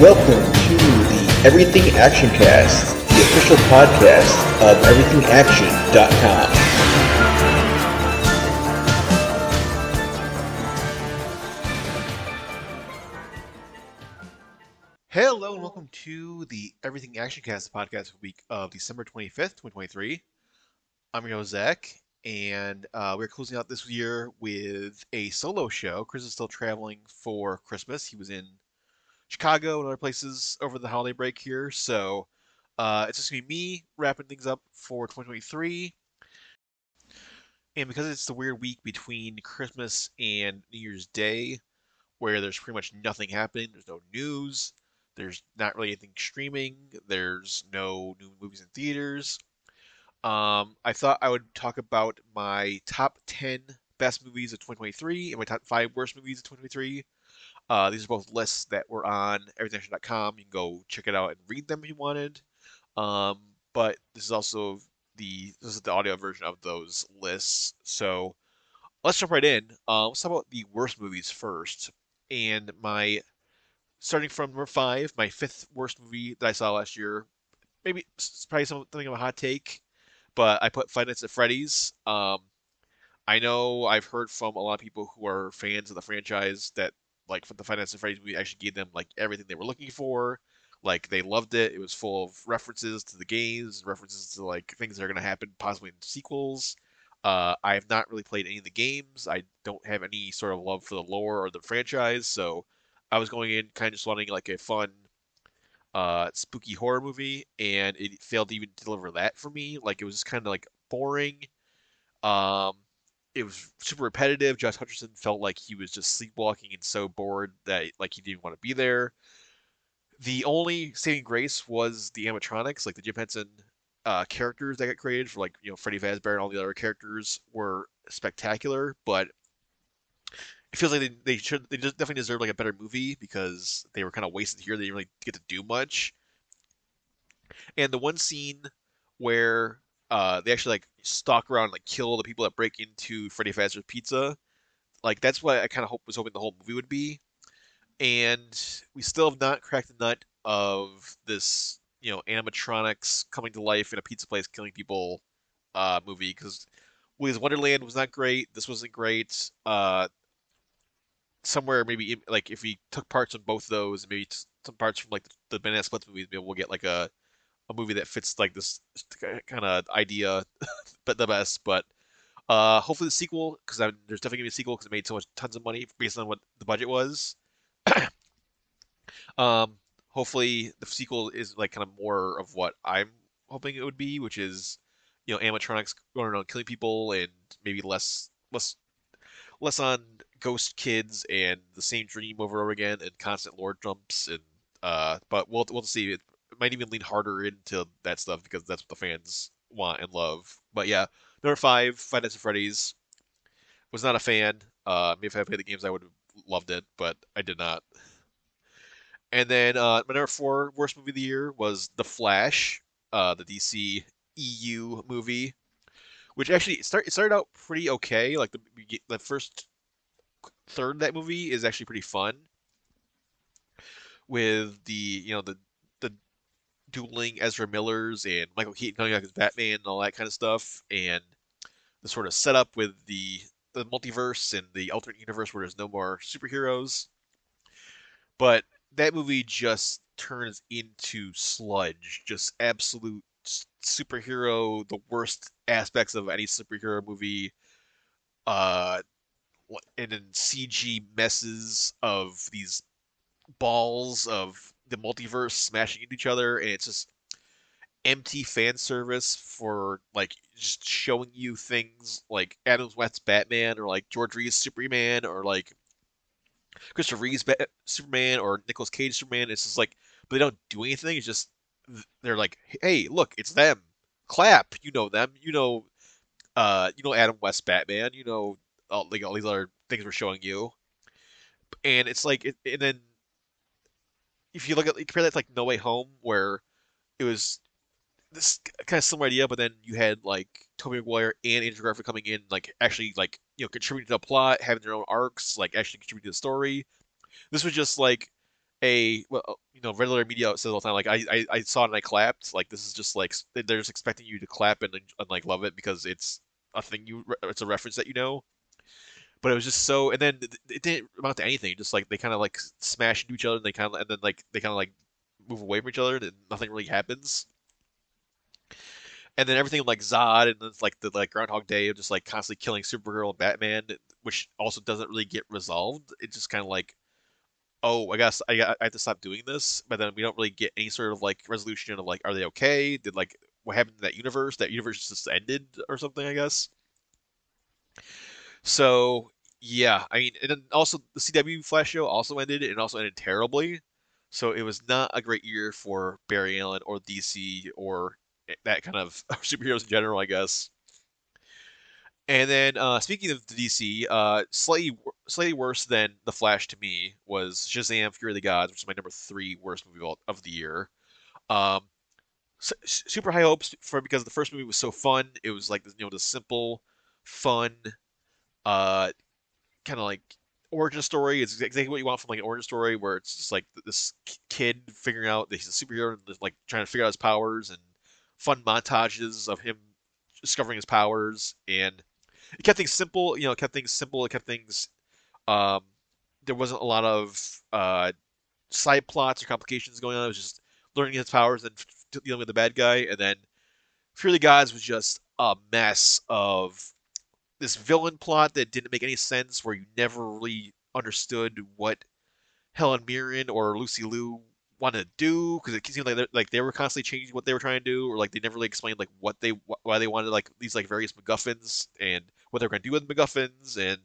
Welcome to the Everything Action Cast, the official podcast of EverythingAction.com. Hello and welcome to the Everything Action Cast podcast week of December 25th, 2023. I'm your host, Zach, and uh, we're closing out this year with a solo show. Chris is still traveling for Christmas. He was in Chicago and other places over the holiday break here, so uh, it's just to be me wrapping things up for 2023. And because it's the weird week between Christmas and New Year's Day, where there's pretty much nothing happening, there's no news, there's not really anything streaming. There's no new movies in theaters. Um, I thought I would talk about my top 10 best movies of 2023 and my top 5 worst movies of 2023. Uh, these are both lists that were on everythingaction.com. You can go check it out and read them if you wanted. Um, but this is also the this is the audio version of those lists. So let's jump right in. Uh, let's talk about the worst movies first. And my starting from number five, my fifth worst movie that I saw last year. Maybe it's probably something of a hot take, but I put Five Nights at Freddy's. Um, I know I've heard from a lot of people who are fans of the franchise that like for the Nights at Freddy's movie actually gave them like everything they were looking for. Like they loved it. It was full of references to the games, references to like things that are going to happen possibly in sequels. Uh, I have not really played any of the games. I don't have any sort of love for the lore or the franchise, so I was going in kind of just wanting like a fun, uh, spooky horror movie, and it failed to even deliver that for me. Like it was just kind of like boring. Um, it was super repetitive. Josh Hutcherson felt like he was just sleepwalking and so bored that like he didn't want to be there. The only saving grace was the animatronics, like the Jim Henson uh, characters that got created for like you know Freddy Fazbear and all the other characters were spectacular, but it feels like they, they should they definitely deserve like a better movie because they were kind of wasted here. They didn't really get to do much. And the one scene where uh, they actually like stalk around and like kill the people that break into Freddy Fazbear's Pizza, like that's what I kind of hope was hoping the whole movie would be. And we still have not cracked the nut of this, you know, animatronics coming to life in a pizza place killing people uh, movie because Willy's Wonderland was not great. This wasn't great. Uh, somewhere maybe like if we took parts of both those, maybe some parts from like the, the Banana Splits movies, maybe we'll get like a a movie that fits like this kind of idea, but the best. But uh, hopefully the sequel, because there's definitely gonna be a sequel because it made so much tons of money based on what the budget was. um, hopefully the sequel is like kind of more of what I'm hoping it would be, which is you know animatronics going around killing people and maybe less less less on ghost kids and the same dream over and over again and constant lore jumps and uh but we'll we'll see it might even lean harder into that stuff because that's what the fans want and love. But yeah number five Five Nights at Freddy's. Was not a fan. Uh maybe if I played the games I would have loved it but I did not. And then uh my number four worst movie of the year was The Flash uh the DC EU movie which actually start it started out pretty okay. Like the the first third that movie is actually pretty fun. With the you know the dueling Ezra Millers and Michael Keaton coming back as Batman and all that kind of stuff, and the sort of setup with the the multiverse and the alternate universe where there's no more superheroes. But that movie just turns into sludge, just absolute superhero, the worst aspects of any superhero movie, uh, and then CG messes of these balls of the multiverse smashing into each other, and it's just empty fan service for like just showing you things like Adam West's Batman or like George Reeves Superman or like Christopher Reeves Bat- Superman or Nicolas Cage Superman. It's just like, but they don't do anything. It's just they're like, hey, look, it's them. Clap. You know them. You know, uh, you know Adam West Batman. You know, all, like all these other things we're showing you. And it's like, it, and then if you look at compare that to like No Way Home, where it was this kind of similar idea, but then you had like Tobey Maguire and Andrew Garfield coming in, like actually like you know contributing to the plot, having their own arcs, like actually contributing to the story. This was just like a well, uh, you know regular media says all the time like I, I I saw it and I clapped like this is just like they're just expecting you to clap and, and like love it because it's a thing you it's a reference that you know but it was just so and then it didn't amount to anything just like they kind of like smash into each other and they kind of and then like they kind of like move away from each other and nothing really happens and then everything like Zod and it's like the like Groundhog Day of just like constantly killing Supergirl and Batman, which also doesn't really get resolved. It's just kind of like, oh, I guess I, I have to stop doing this, but then we don't really get any sort of like resolution of like, are they okay? Did like what happened to that universe? That universe just ended or something, I guess. So yeah, I mean, and then also the CW Flash show also ended and also ended terribly. So it was not a great year for Barry Allen or DC or that kind of superheroes in general, I guess. And then uh, speaking of DC, uh, slightly slightly worse than The Flash to me was Shazam: Fury of the Gods, which is my number three worst movie of the year. Um, super high hopes for because the first movie was so fun. It was like you know the simple, fun, uh, kind of like origin story. It's exactly what you want from like an origin story, where it's just like this kid figuring out that he's a superhero and like trying to figure out his powers and fun montages of him discovering his powers, and it kept things simple. You know, it kept things simple. It kept things. Um, there wasn't a lot of uh, side plots or complications going on. It was just learning his powers and dealing with the bad guy, and then Fear the Gods was just a mess of this villain plot that didn't make any sense, where you never really understood what Helen Mirren or Lucy Liu wanted to do because it seemed like like they were constantly changing what they were trying to do, or like they never really explained like what they why they wanted like these like various MacGuffins and what they were going to do with MacGuffins, and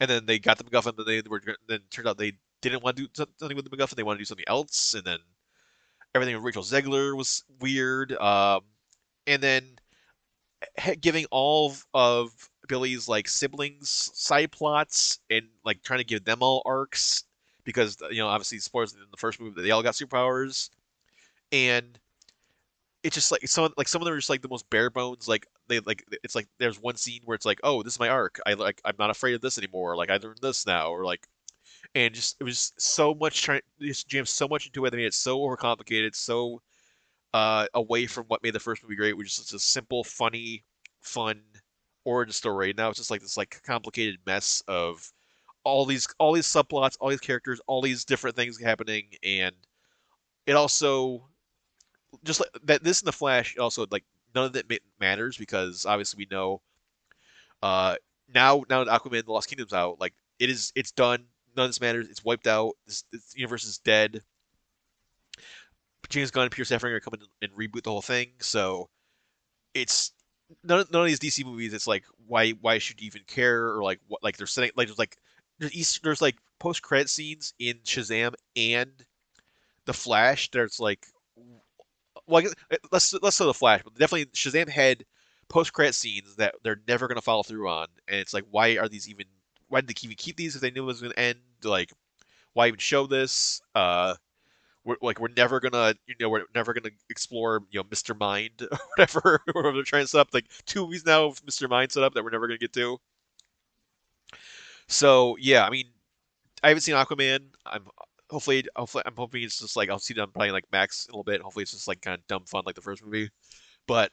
and then they got the MacGuffin, then they were then turned out they didn't want to do something with the MacGuffin, they wanted to do something else, and then everything with Rachel Zegler was weird, um, and then giving all of Billy's like siblings side plots and like trying to give them all arcs because you know obviously spoilers in the first movie they all got superpowers, and it's just like some like some of them are just like the most bare bones like they like it's like there's one scene where it's like oh this is my arc. I like I'm not afraid of this anymore. Like I learned this now or like and just it was so much trying just jammed so much into it. I mean it's so overcomplicated, so uh, away from what made the first movie great, which is just a simple, funny, fun origin story. Now it's just like this like complicated mess of all these all these subplots, all these characters, all these different things happening, and it also just like that. This in the Flash also like none of that matters because obviously we know uh, now now that Aquaman: The Lost Kingdom's out, like it is it's done. None of this matters. It's wiped out. This, this universe is dead. James Gunn and Peter Safran are coming and reboot the whole thing, so it's none, none of these DC movies. It's like why why should you even care or like what like they're setting like there's like there's there's like post credit scenes in Shazam and the Flash. There's like, well, eh, let's let's say the Flash, but definitely Shazam had post credit scenes that they're never gonna follow through on, and it's like, why are these even? Why did they even keep these if they knew it was gonna end? Like, why even show this? Uh, we're like we're never gonna you know we're never gonna explore you know Mr. Mind or whatever or they're trying to set up like two movies now Mr. Mind set up that we're never gonna get to. So yeah, I mean, I haven't seen Aquaman. I'm hopefully, hopefully, I'm hoping it's just like I'll see them playing like Max a little bit. Hopefully, it's just like kind of dumb fun like the first movie. But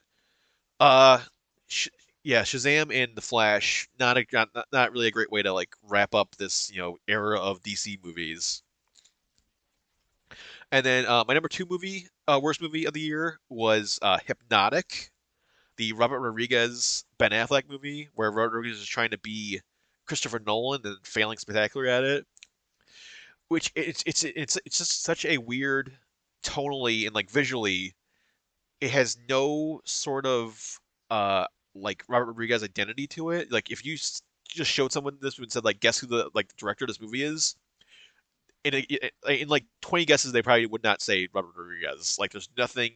uh, sh- yeah, Shazam and the Flash not a not, not really a great way to like wrap up this you know era of DC movies. And then uh, my number two movie, uh, worst movie of the year was uh, Hypnotic, the Robert Rodriguez Ben Affleck movie, where Rodriguez is trying to be Christopher Nolan and failing spectacular at it. Which it's it's it's it's just such a weird tonally and like visually it has no sort of uh like Robert Rodriguez identity to it. Like if you just showed someone this and said like guess who the like the director of this movie is, in a, in like 20 guesses they probably would not say Robert Rodriguez. Like there's nothing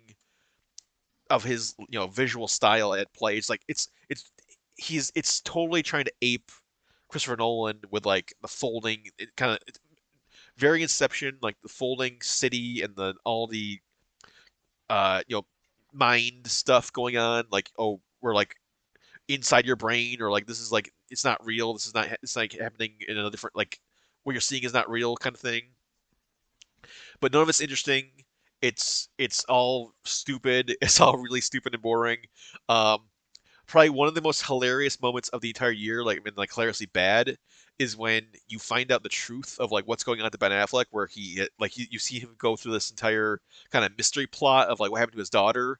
of his you know visual style at play. It's like it's it's he's it's totally trying to ape Christopher Nolan with like the folding, it kind of very Inception, like the folding city and the all the uh you know mind stuff going on. Like oh we're like inside your brain or like this is like it's not real. This is not it's like happening in a different like what you're seeing is not real kind of thing. but none of it's interesting. It's it's all stupid. It's all really stupid and boring. Um, probably one of the most hilarious moments of the entire year, like I mean, like hilariously bad, is when you find out the truth of like what's going on to Ben Affleck, where he like you, you see him go through this entire kind of mystery plot of like what happened to his daughter,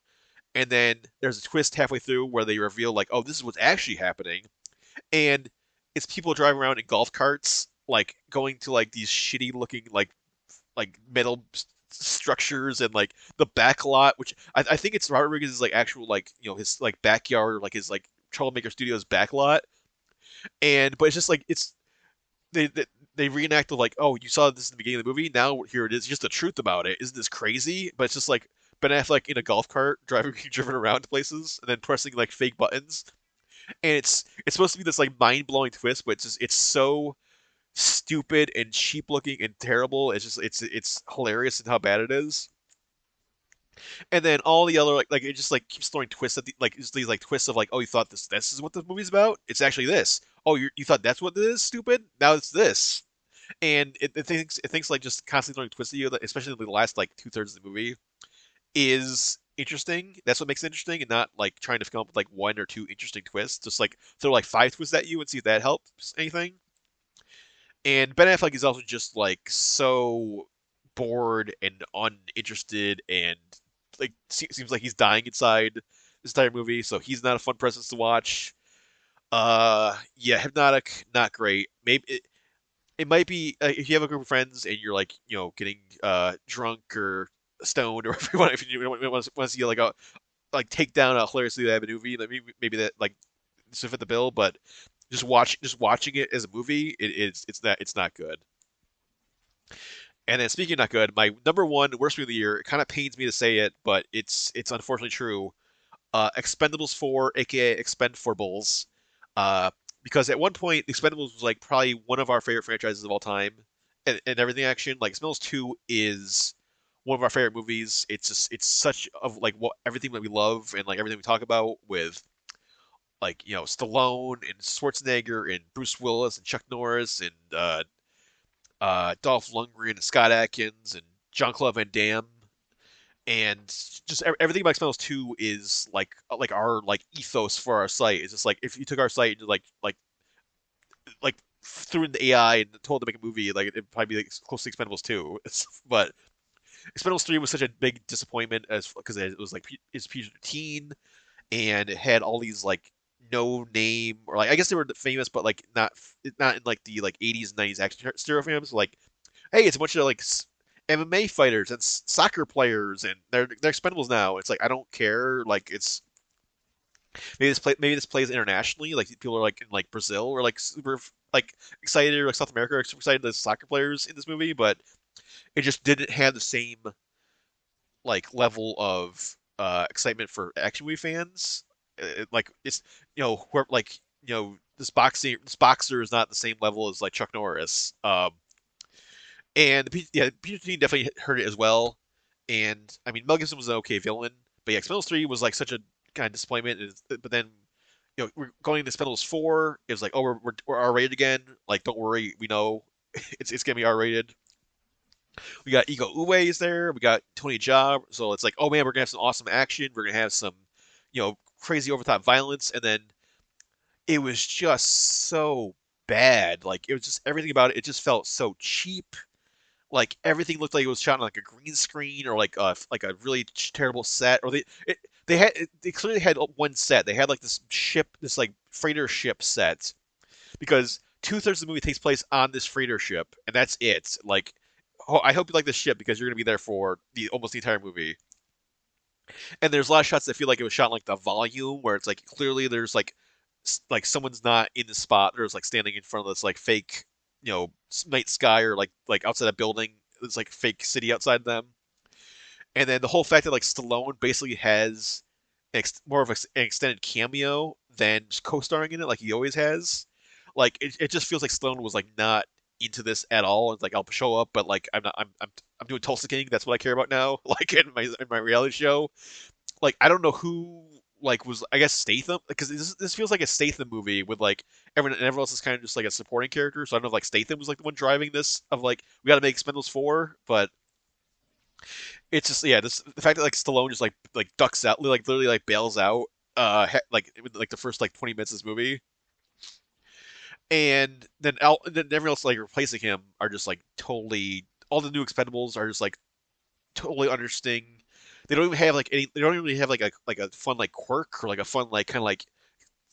and then there's a twist halfway through where they reveal like, oh, this is what's actually happening, and it's people driving around in golf carts, like going to like these shitty looking like like metal structures and like the back lot, which I, I think it's Robert Rodriguez's like actual like you know his like backyard, like his like Troublemaker Studios back lot, and but it's just like it's they, they they reenact like oh you saw this in the beginning of the movie now here it is just the truth about it. Isn't this crazy? But it's just like Ben Affleck in a golf cart driving driven around places and then pressing like fake buttons. And it's it's supposed to be this like mind blowing twist but it's just it's so stupid and cheap looking and terrible. It's just it's it's hilarious in how bad it is. And then all the other like like it just like keeps throwing twists at the like these like twists of like oh you thought this this is what the movie's about? It's actually this. Oh you you thought that's what it is stupid? Now it's this. And it, it thinks it thinks like just constantly throwing twists at you especially the last like two thirds of the movie is interesting. That's what makes it interesting and not like trying to come up with like one or two interesting twists. Just like throw like five twists at you and see if that helps anything and Ben Affleck is also just like so bored and uninterested and like seems like he's dying inside this entire movie, so he's not a fun presence to watch. Uh, yeah, Hypnotic, not great. Maybe it, it might be uh, if you have a group of friends and you're like, you know, getting uh drunk or stoned, or want, if you want, to see like a like take down a hilariously bad movie, maybe maybe that like to fit the bill. But just watch just watching it as a movie, it, it's it's not it's not good. And then speaking of not good, my number one worst movie of the year. It kind of pains me to say it, but it's it's unfortunately true. Uh, Expendables 4, aka Expend4bles, uh, because at one point Expendables was like probably one of our favorite franchises of all time, and, and everything action. Like Expendables 2 is one of our favorite movies. It's just it's such of like what everything that we love and like everything we talk about with like you know Stallone and Schwarzenegger and Bruce Willis and Chuck Norris and uh, uh, Dolph Lundgren and Scott Adkins and Jean-Claude Van Damme, and just everything about Expendables Two is like uh, like our like ethos for our site. It's just like if you took our site and like like like threw in the AI and told them to make a movie, like it'd probably be like close to Expendables Two, but. Expendables 3 was such a big disappointment as because it was like it's PG-13 and it had all these like no name or like I guess they were famous, but like not not in like the like 80s and 90s action hero films. Like, hey, it's a bunch of like MMA fighters and soccer players, and they're they're expendables now. It's like I don't care. Like it's maybe this play maybe this plays internationally. Like people are like in like Brazil or like super like excited or like South America are super excited the soccer players in this movie, but it just didn't have the same like level of uh, excitement for action movie fans it, like it's you know where like you know this boxing this boxer is not the same level as like Chuck Norris. Um, and the, yeah, PG definitely hurt it as well. And I mean, Mel Gibson was an okay villain, but yeah, Expendables three was like such a kind of disappointment. But then you know we're going into Expendables four. It was like oh we're we're, R rated again. Like don't worry, we know it's it's gonna be R rated. We got Iko Uwais there. We got Tony Jaa. So it's like, oh man, we're gonna have some awesome action. We're gonna have some, you know, crazy over top violence, and then it was just so bad. Like it was just everything about it. It just felt so cheap. Like everything looked like it was shot on like a green screen or like a like a really terrible set. Or they it, they had they clearly had one set. They had like this ship, this like freighter ship set, because two thirds of the movie takes place on this freighter ship, and that's it. Like, oh, I hope you like this ship because you're gonna be there for the almost the entire movie and there's a lot of shots that feel like it was shot in, like the volume where it's like clearly there's like like someone's not in the spot there's like standing in front of this like fake you know night sky or like like outside a building it's like fake city outside them. And then the whole fact that like Stallone basically has ex- more of an extended cameo than just co-starring in it like he always has like it, it just feels like Stallone was like not into this at all. It's like I'll show up, but like I'm not. I'm I'm I'm doing Tulsa King. That's what I care about now. Like in my in my reality show. Like I don't know who like was I guess Statham because this this feels like a Statham movie with like everyone and everyone else is kind of just like a supporting character. So I don't know if like Statham was like the one driving this of like we got to make Expendables four, but It's just yeah, this the fact that like Stallone just like like ducks out, like literally like bails out, uh, like like the first like 20 minutes of this movie, and then Al, then everyone else like replacing him are just like totally all the new Expendables are just like totally understanding. They don't even have like any. They don't even have like a like a fun like quirk or like a fun like kind of like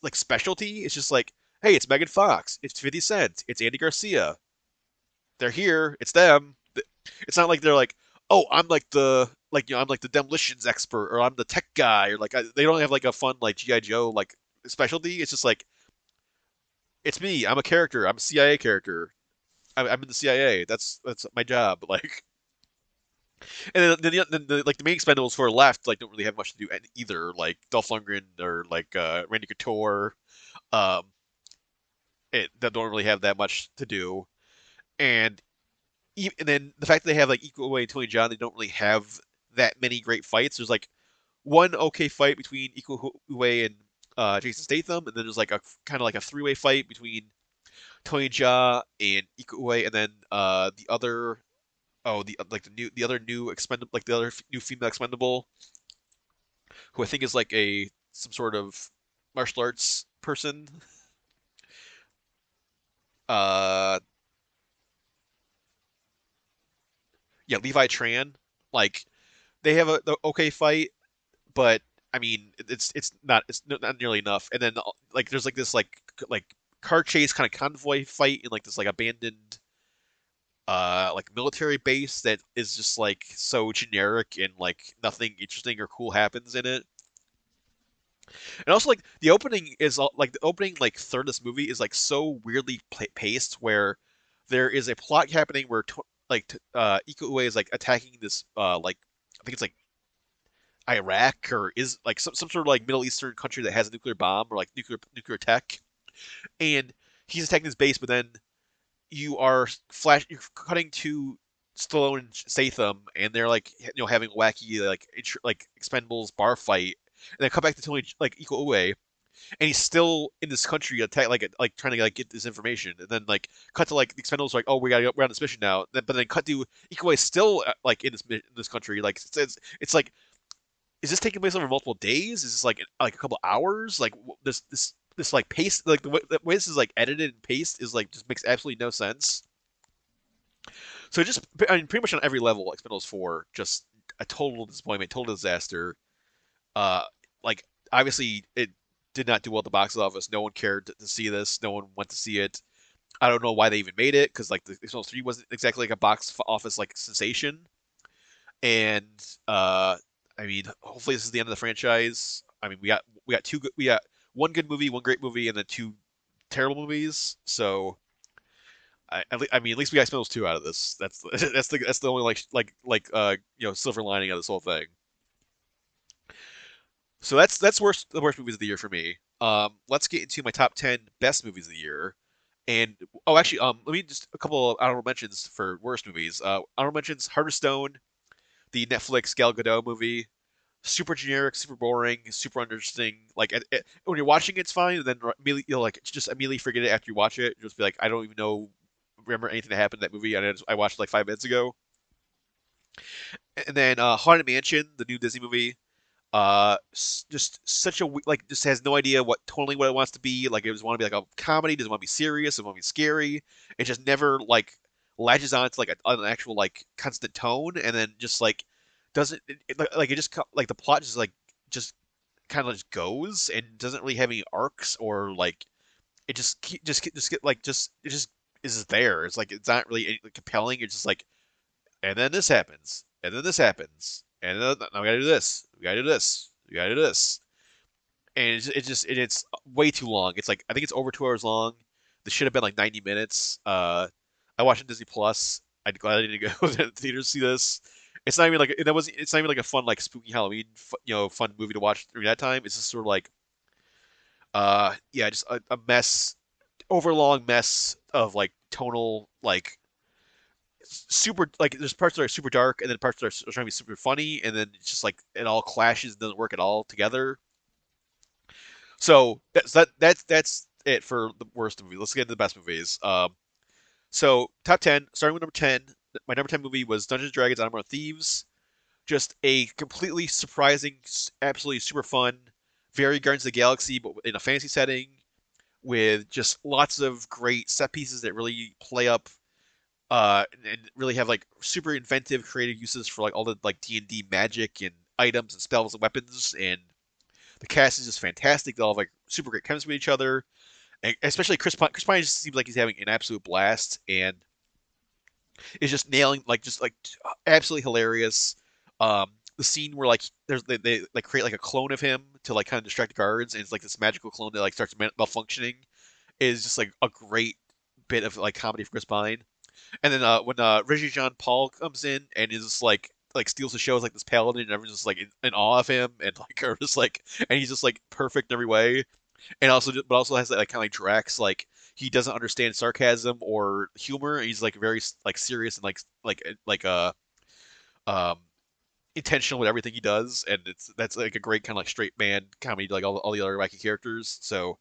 like specialty. It's just like, hey, it's Megan Fox, it's Fifty Cent, it's Andy Garcia. They're here. It's them. It's not like they're like, oh, I'm like the like you know I'm like the demolitions expert or I'm the tech guy or like I, they don't have like a fun like GI Joe like specialty. It's just like it's me. I'm a character. I'm a CIA character. I'm, in the CIA. That's that's my job. Like, and then, the, the, like the main Expendables who are left like don't really have much to do either. Like Dolph Lundgren or like uh, Randy Couture, um, it, that don't really have that much to do. And and then the fact that they have like Iko Uwais and Tony Jaa, they don't really have that many great fights. There's like one okay fight between Iko Uwais and uh, Jason Statham, and then there's like a kind of like a three way fight between Tony Jaa and Iko Uwais, and then uh, the other oh the like the new the other new expendable like the other new female expendable, who I think is like a some sort of martial arts person. Uh, yeah, Levy Tran. Like they have a okay fight, but I mean, it's it's not it's not nearly enough. And then like there's like this like like car chase kind of convoy fight in like this like abandoned uh like military base that is just like so generic and like nothing interesting or cool happens in it. And also like the opening is like the opening like third of this movie is like so weirdly paced where there is a plot happening where like uh Uwais is like attacking this uh like I think it's like Iraq or is like some, some sort of like Middle Eastern country that has a nuclear bomb or like nuclear nuclear tech, and he's attacking his base. But then you are flash, you're cutting to Stallone and Statham, and they're like you know having wacky like like Expendables bar fight, and then come back to Tony like Iko Uwais, and he's still in this country attack like like trying to like get this information, and then like cut to like the Expendables like oh we got we're on this mission now, but then cut to Iko Uwais still uh, like in this in this country like it's, it's, it's like is this taking place over multiple days? Is this like like a couple hours? Like this this this like pace like the way, the way this is like edited and paced is like just makes absolutely no sense. So just I mean pretty much on every level, Expendables four just a total disappointment, total disaster. Uh, like obviously it did not do well at the box office. No one cared to, to see this. No one went to see it. I don't know why they even made it because like the Expendables three wasn't exactly like a box office like sensation, and uh, I mean, hopefully this is the end of the franchise. I mean, we got we got two good, we got one good movie, one great movie, and then two terrible movies. So, I, I mean, at least we got those two out of this. That's that's the that's the only like like like uh you know silver lining of this whole thing. So that's that's worst the worst movies of the year for me. Um, let's get into my top ten best movies of the year. And oh, actually, um, let me just a couple of honorable mentions for worst movies. Uh, honorable mentions: of Stone, the Netflix Gal Gadot movie. Super generic, super boring, super interesting. Like it, it, when you're watching, it's fine. And then you'll like just immediately forget it after you watch it. You'll Just be like, I don't even know, remember anything that happened in that movie. I, just, I watched like five minutes ago. And then uh, Haunted Mansion, the new Disney movie. Uh, just such a like just has no idea what totally what it wants to be. Like it doesn't want to be like a comedy, doesn't want to be serious, doesn't want to be scary. It just never like latches on to like a, an actual like constant tone, and then just like doesn't it, it, like it just like the plot just like just kind of just goes and doesn't really have any arcs or like it just just just get like just it just is there. It's like it's not really compelling. It's just like, and then this happens, and then this happens, and then now we gotta do this, we gotta do this, we gotta do this, and it's, it just it, it's way too long. It's like I think it's over two hours long. This should have been like ninety minutes. Uh, I watched it Disney Plus. I'm glad I didn't go to the theater to see this. It's not even like that was. It's not even like a fun like spooky Halloween, you know, fun movie to watch during that time. It's just sort of like, uh, yeah, just a, a mess, overlong mess of like tonal like super like there's parts that are super dark and then parts that are trying to be super funny and then it's just like it all clashes and doesn't work at all together. So that's that that's that's it for the worst movie. Let's get into the best movies. Um, so top ten, starting with number ten. My number ten movie was Dungeons and Dragons: Honor Among Thieves. just a completely surprising, absolutely super fun, very Guardians of the Galaxy, but in a fantasy setting, with just lots of great set pieces that really play up uh, and really have like super inventive, creative uses for like all the like D and D magic and items and spells and weapons. And the cast is just fantastic. They all have like super great chemistry with each other, especially Chris Pine. Chris Pine just seems like he's having an absolute blast and is just nailing like just like absolutely hilarious. Um, the scene where like there's they, they like create like a clone of him to like kind of distract the guards, and it's like this magical clone that like starts malfunctioning is just like a great bit of like comedy for Chris Pine. And then uh, when uh, Regé-Jean Paul comes in and is just like like steals the show as like this paladin, and everyone's just like in, in awe of him, and like are just like, and he's just like perfect in every way, and also but also has that like kind of like Drax like he doesn't understand sarcasm or humor. He's like very like serious and like like like uh um intentional with everything he does, and it's that's like a great kind of like straight man comedy like all, all the other wacky characters. So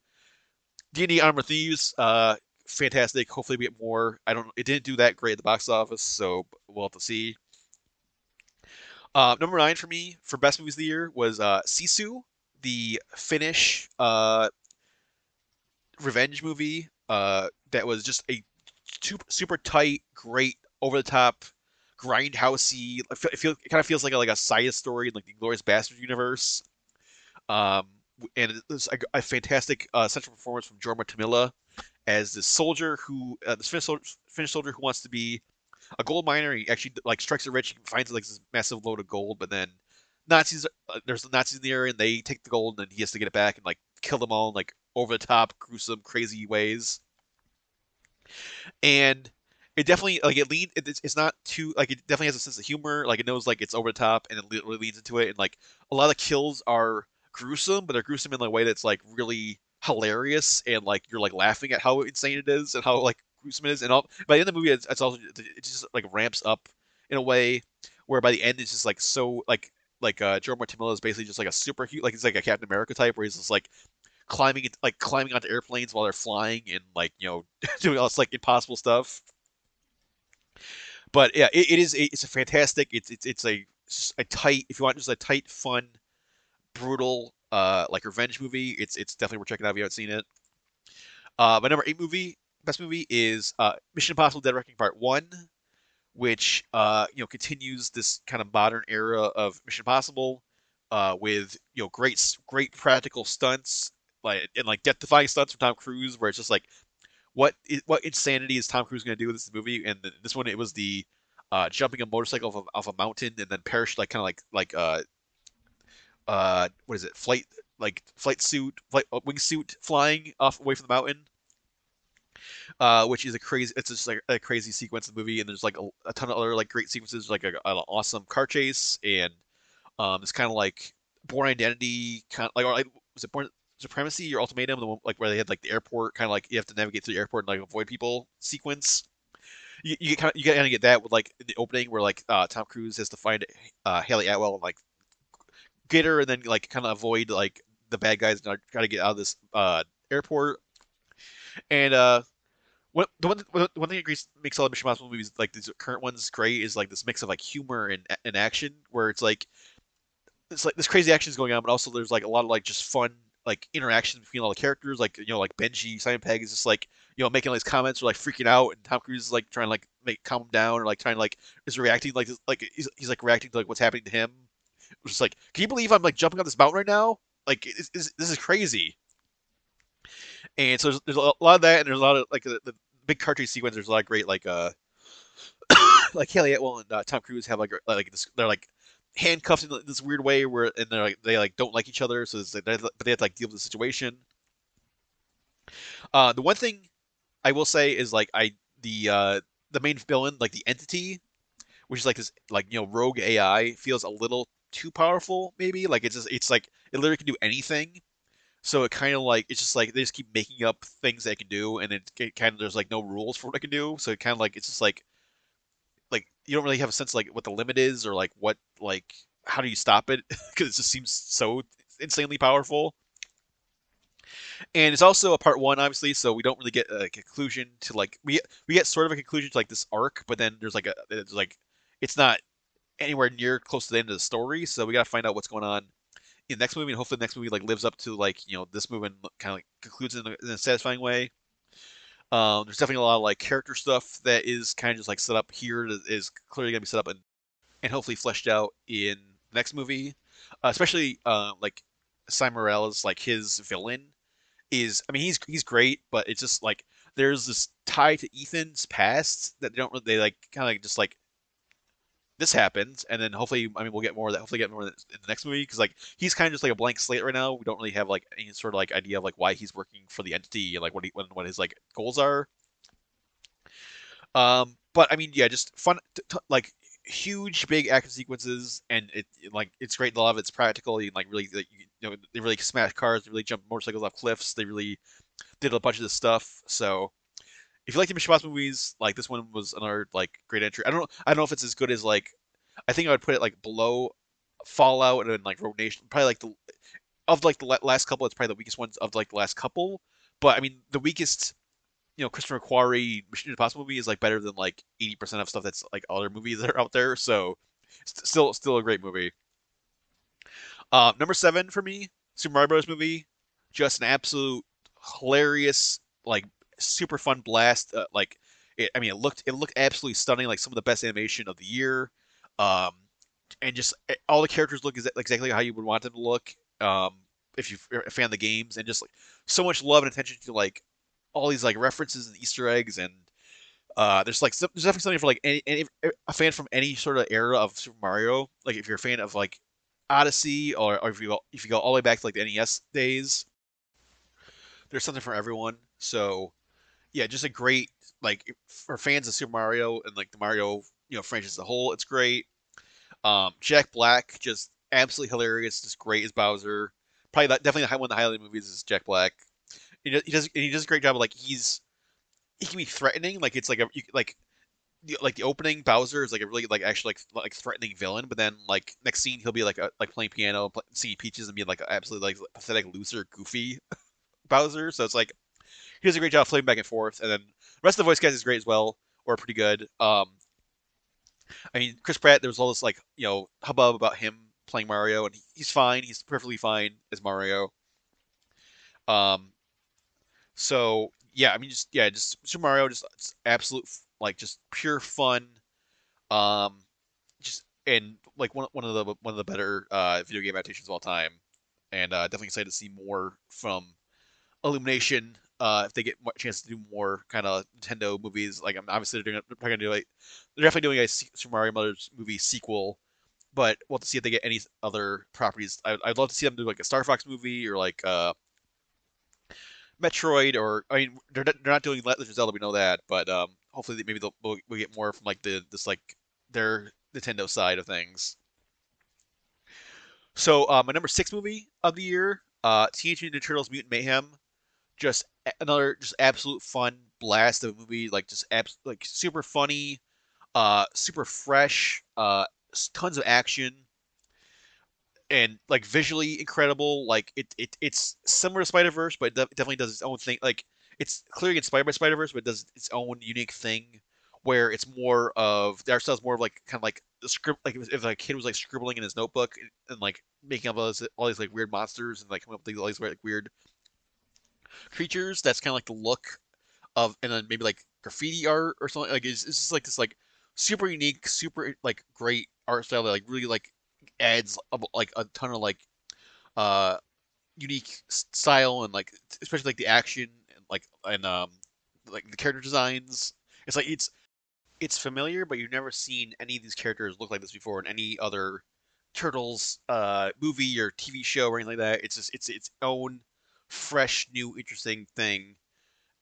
D&D Armor Thieves, uh, fantastic. Hopefully we get more. I don't. It didn't do that great at the box office, so we'll have to see. Uh, number nine for me for best movies of the year was uh, Sisu, the Finnish uh, revenge movie uh, that was just a super, tight, great, over the top, grindhousey. It, feel, it kind of feels like a, like a side story in like the Glorious Bastard universe. Um, and it's a, a fantastic uh, central performance from Jorma Tommila as this soldier who uh, this Finnish soldier, Finnish soldier who wants to be a gold miner. He actually like strikes it rich, he finds like this massive load of gold, but then Nazis uh, there's Nazis in the area and they take the gold and then he has to get it back and like kill them all in like over the top, gruesome, crazy ways. And it definitely like it lead it's, it's not too like it definitely has a sense of humor like it knows like it's over the top and it really leads into it and like a lot of kills are gruesome but they're gruesome in a way that's like really hilarious and like you're like laughing at how insane it is and how like gruesome it is and all by the end of the movie it's, it's also it just like ramps up in a way where by the end it's just like so like like uh Jorma Tommila is basically just like a super like he's like a Captain America type where he's just like climbing like climbing onto airplanes while they're flying and like you know doing all this like impossible stuff but yeah, it, it is. It's a fantastic. It's it's it's a a tight. If you want just a tight, fun, brutal, uh, like revenge movie, it's it's definitely worth checking out if you haven't seen it. Uh, my number eight movie, best movie is uh, Mission Impossible: Dead Reckoning Part One, which uh, you know continues this kind of modern era of Mission Impossible, uh, with you know great great practical stunts, like and like death-defying stunts from Tom Cruise, where it's just like what is, what insanity is Tom Cruise going to do with this movie? And this one, it was the uh, jumping a motorcycle off, of, off a mountain and then parachute like kind of like like uh uh what is it flight like flight suit flight uh, wingsuit flying off away from the mountain. Uh, which is a crazy. It's just like a crazy sequence of the movie, and there's like a, a ton of other like great sequences, like a, an awesome car chase, and um, it's kind of like Bourne Identity, kind of like or like was it Bourne Supremacy, your ultimatum, the one like where they had like the airport, kind of like you have to navigate through the airport and like avoid people sequence. You, you kind of you kind of get that with like the opening where like uh, Tom Cruise has to find uh, Hayley Atwell and like get her and then like kind of avoid like the bad guys and try to get out of this uh, airport. And uh, what the one one thing that makes all the Mission Impossible movies like these current ones great is like this mix of like humor and, and action where it's like it's like this crazy action is going on, but also there's like a lot of like just fun like interactions between all the characters. Like you know, like Benji Simon Pegg is just like you know making all these comments or like freaking out, and Tom Cruise is like trying to like make calm him down or like trying to like is reacting like like he's, he's like reacting to like what's happening to him. It's just like, can you believe I'm like jumping on this mountain right now? Like it's, this is crazy. And so there's, there's, a lot of that, and there's a lot of like the, the big cartoon sequence. There's a lot of great like uh like Hayley Atwell and uh, Tom Cruise have like like this, they're like handcuffed in this weird way where and they're like they like don't like each other, so it's like, but they have to like deal with the situation. Uh, the one thing I will say is like I the uh, the main villain, like the entity, which is like this like you know rogue AI, feels a little too powerful. Maybe like it's just it's like it literally can do anything. So it kind of like it's just like they just keep making up things they can do, and it, kind of there's like no rules for what it can do. So it kind of like it's just like like you don't really have a sense like what the limit is or like what like how do you stop it because it just seems so insanely powerful. And it's also a part one, obviously, so we don't really get a conclusion to like we we get sort of a conclusion to like this arc, but then there's like a there's like it's not anywhere near close to the end of the story. So we got to find out what's going on the next movie, and hopefully the next movie like lives up to like you know this movie and kind of like concludes in a, in a satisfying way. Um, there's definitely a lot of like character stuff that is kind of just like set up here that is clearly gonna be set up and and hopefully fleshed out in the next movie, uh, especially uh, like Simon Morales, like his villain is. I mean, he's he's great, but it's just like there's this tie to Ethan's past that they don't really they like kind of just like this happens, and then hopefully, I mean, we'll get more of that. Hopefully, get more in the next movie because like he's kind of just like a blank slate right now. We don't really have like any sort of like idea of like why he's working for the entity and like what he what, what his like goals are. Um, but I mean, yeah, just fun, t- t- like huge, big action sequences, and it like it's great. A lot of it's practical. You like really, like, you know, they really smash cars, they really jump motorcycles off cliffs, they really did a bunch of this stuff. So if you like the Impossible movies, like this one was another like great entry. I don't know. I don't know if it's as good as like. I think I would put it like below Fallout and then like Rogue Nation. Probably like the of like the last couple. It's probably the weakest ones of like the last couple. But I mean, the weakest, you know, Christopher McQuarrie Mission Impossible movie is like better than like eighty percent of stuff that's like other movies that are out there. So still, still a great movie. Uh, number seven for me, Super Mario Bros. movie, just an absolute hilarious like super fun blast. Uh, like, it, I mean, it looked it looked absolutely stunning. Like some of the best animation of the year, um, and just eh, all the characters look exactly how you would want them to look. Um, if you're a fan of the games, and just like so much love and attention to like all these like references and Easter eggs, and uh, there's like there's definitely something for like any, any a fan from any sort of era of Super Mario. Like if you're a fan of like Odyssey, or, or if you go, if you go all the way back to like the NES days, there's something for everyone. So yeah, just a great like for fans of Super Mario and like the Mario you know franchise as a whole. It's great. Um, Jack Black just absolutely hilarious, just great as Bowser. Probably that, definitely one of the highlight movies is Jack Black. He does, he does he does a great job of like he's he can be threatening like it's like a like like the opening Bowser is like a really like actually like like threatening villain, but then like next scene he'll be like a, like playing piano, play, singing Peaches, and being like absolutely like pathetic loser, goofy Bowser. So it's like he does a great job flipping back and forth. And then the rest of the voice guys is great as well, or pretty good. Um, I mean, Chris Pratt, there was all this like you know hubbub about him playing Mario, and he's fine. He's perfectly fine as Mario. Um, so yeah, I mean, just yeah, just Super Mario, just, just absolute like just pure fun. Um, just and like one one of the one of the better uh, video game adaptations of all time, and uh, definitely excited to see more from Illumination uh, if they get a chance to do more kind of Nintendo movies, like I'm obviously they're doing, they're gonna do like they're definitely doing a Super Mario Brothers movie sequel, but we'll have to see if they get any other properties. I, would love to see them do like a Star Fox movie or like uh, Metroid, or I mean they're they're not doing Legend of Zelda, we know that, but um, hopefully maybe they'll we'll, we'll get more from like the this like their Nintendo side of things. So uh, my number six movie of the year, uh, Teenage Mutant Ninja Turtles: Mutant Mayhem just another just absolute fun blast of a movie like just abs- like super funny uh super fresh uh tons of action and like visually incredible like it, it it's similar to spider-verse but it definitely does its own thing like it's clearly inspired by spider-verse but it does its own unique thing where it's more of art more of like kind of like the script like if, a kid was like scribbling in his notebook and, and like making up all, all these like weird monsters and like coming up with all these like weird creatures. That's kind of like the look of, and then maybe like graffiti art or something. Like it's, it's just like this like super unique, super like great art style that like really like adds like a ton of like uh unique style and like especially like the action and like and um like the character designs. It's like it's it's familiar, but you've never seen any of these characters look like this before in any other Turtles uh, movie or TV show or anything like that. It's just it's its own fresh, new, interesting thing.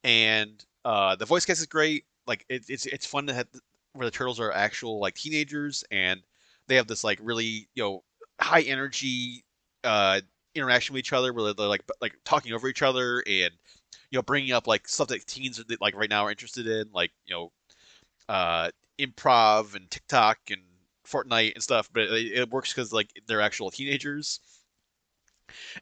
And uh, the voice cast is great. Like it, it's it's fun to have where the turtles are actual like teenagers and they have this like really you know high energy uh, interaction with each other where they're like like talking over each other and you know bringing up like stuff that teens like right now are interested in like you know uh, improv and TikTok and Fortnite and stuff. But it, it works because like they're actual teenagers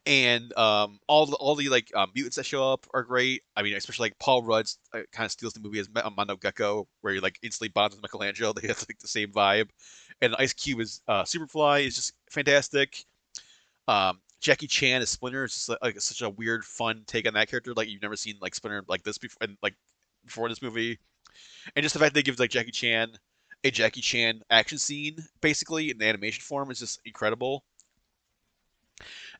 and um, all the all the like um, mutants that show up are great. I mean, especially like Paul Rudd uh, kind of steals the movie as Mondo Gecko, where he like instantly bonds with Michelangelo. They have like the same vibe, and Ice Cube is uh, Superfly is just fantastic. Um, Jackie Chan as Splinter is just like, like such a weird, fun take on that character. Like you've never seen like Splinter like this before, and like before this movie, and just the fact they give like Jackie Chan a Jackie Chan action scene basically in the animation form is just incredible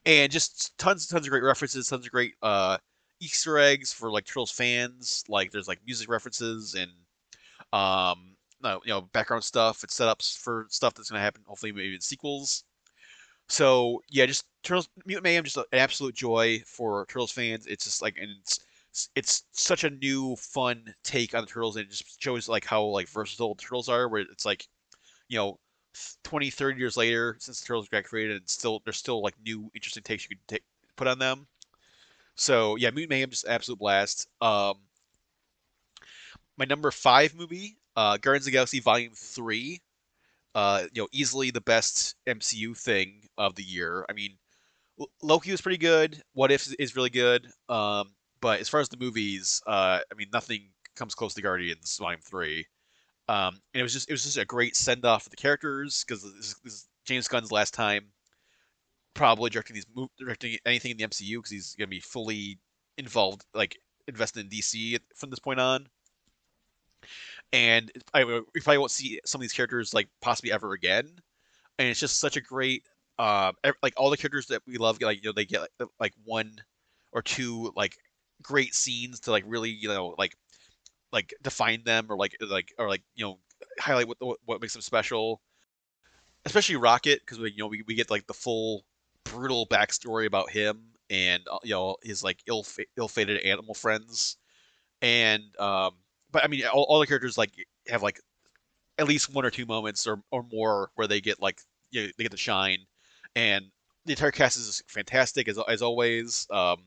and just tons and tons of great references, tons of great uh, Easter eggs for like Turtles fans. Like there's like music references and um, you know background stuff and setups for stuff that's gonna happen. Hopefully, maybe in sequels. So yeah, just Turtles Mutant Mayhem, just an absolute joy for Turtles fans. It's just like and it's it's such a new fun take on the turtles and it just shows like how like versatile turtles are where it's like you know 20, 30 years later since the Turtles got created, and still there's still like new interesting takes you could take, put on them. So yeah, Mutant Mayhem just absolute blast. Um, my number five movie, uh, Guardians of the Galaxy Volume Three. Uh, you know, easily the best MCU thing of the year. I mean, Loki was pretty good. What If is really good. Um, but as far as the movies, uh, I mean, nothing comes close to Guardians Volume Three. Um, and it was just it was just a great send off for the characters because this, this, is James Gunn's last time probably directing these directing anything in the MCU because he's gonna be fully involved like invested in DC from this point on. And I we probably won't see some of these characters like possibly ever again. And it's just such a great uh, like all the characters that we love like you know they get like, like one or two like great scenes to like really you know like like define them or like like or like you know highlight what what makes them special. Especially Rocket because we you know we, we get like the full brutal backstory about him and uh, you know his like ill ill fated animal friends, and um, but I mean all, all the characters like have like at least one or two moments or, or more where they get like you know, they get to shine, and the entire cast is fantastic as as always. Um,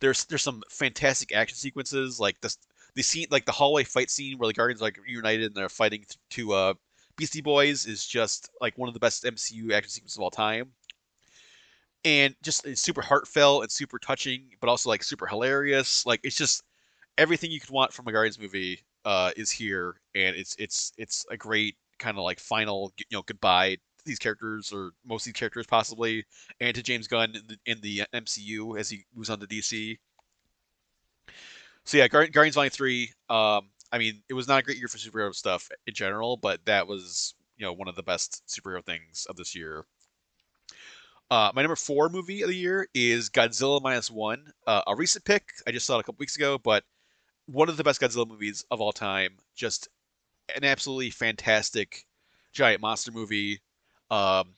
there's there's some fantastic action sequences like this the scene like the hallway fight scene where the Guardians like reunited and they're fighting to uh, Beastie Boys is just like one of the best MCU action sequences of all time. And just it's super heartfelt and super touching, but also like super hilarious. Like it's just everything you could want from a Guardians movie uh, is here, and it's it's it's a great kind of like final you know goodbye these characters or most of these characters possibly, and to James Gunn in the, in the MCU as he moves on to DC so yeah, Guardians Volume Three. Um, I mean, it was not a great year for superhero stuff in general, but that was you know one of the best superhero things of this year. Uh, my number four movie of the year is Godzilla minus one, uh, a recent pick. I just saw it a couple weeks ago, but one of the best Godzilla movies of all time. Just an absolutely fantastic giant monster movie. Um,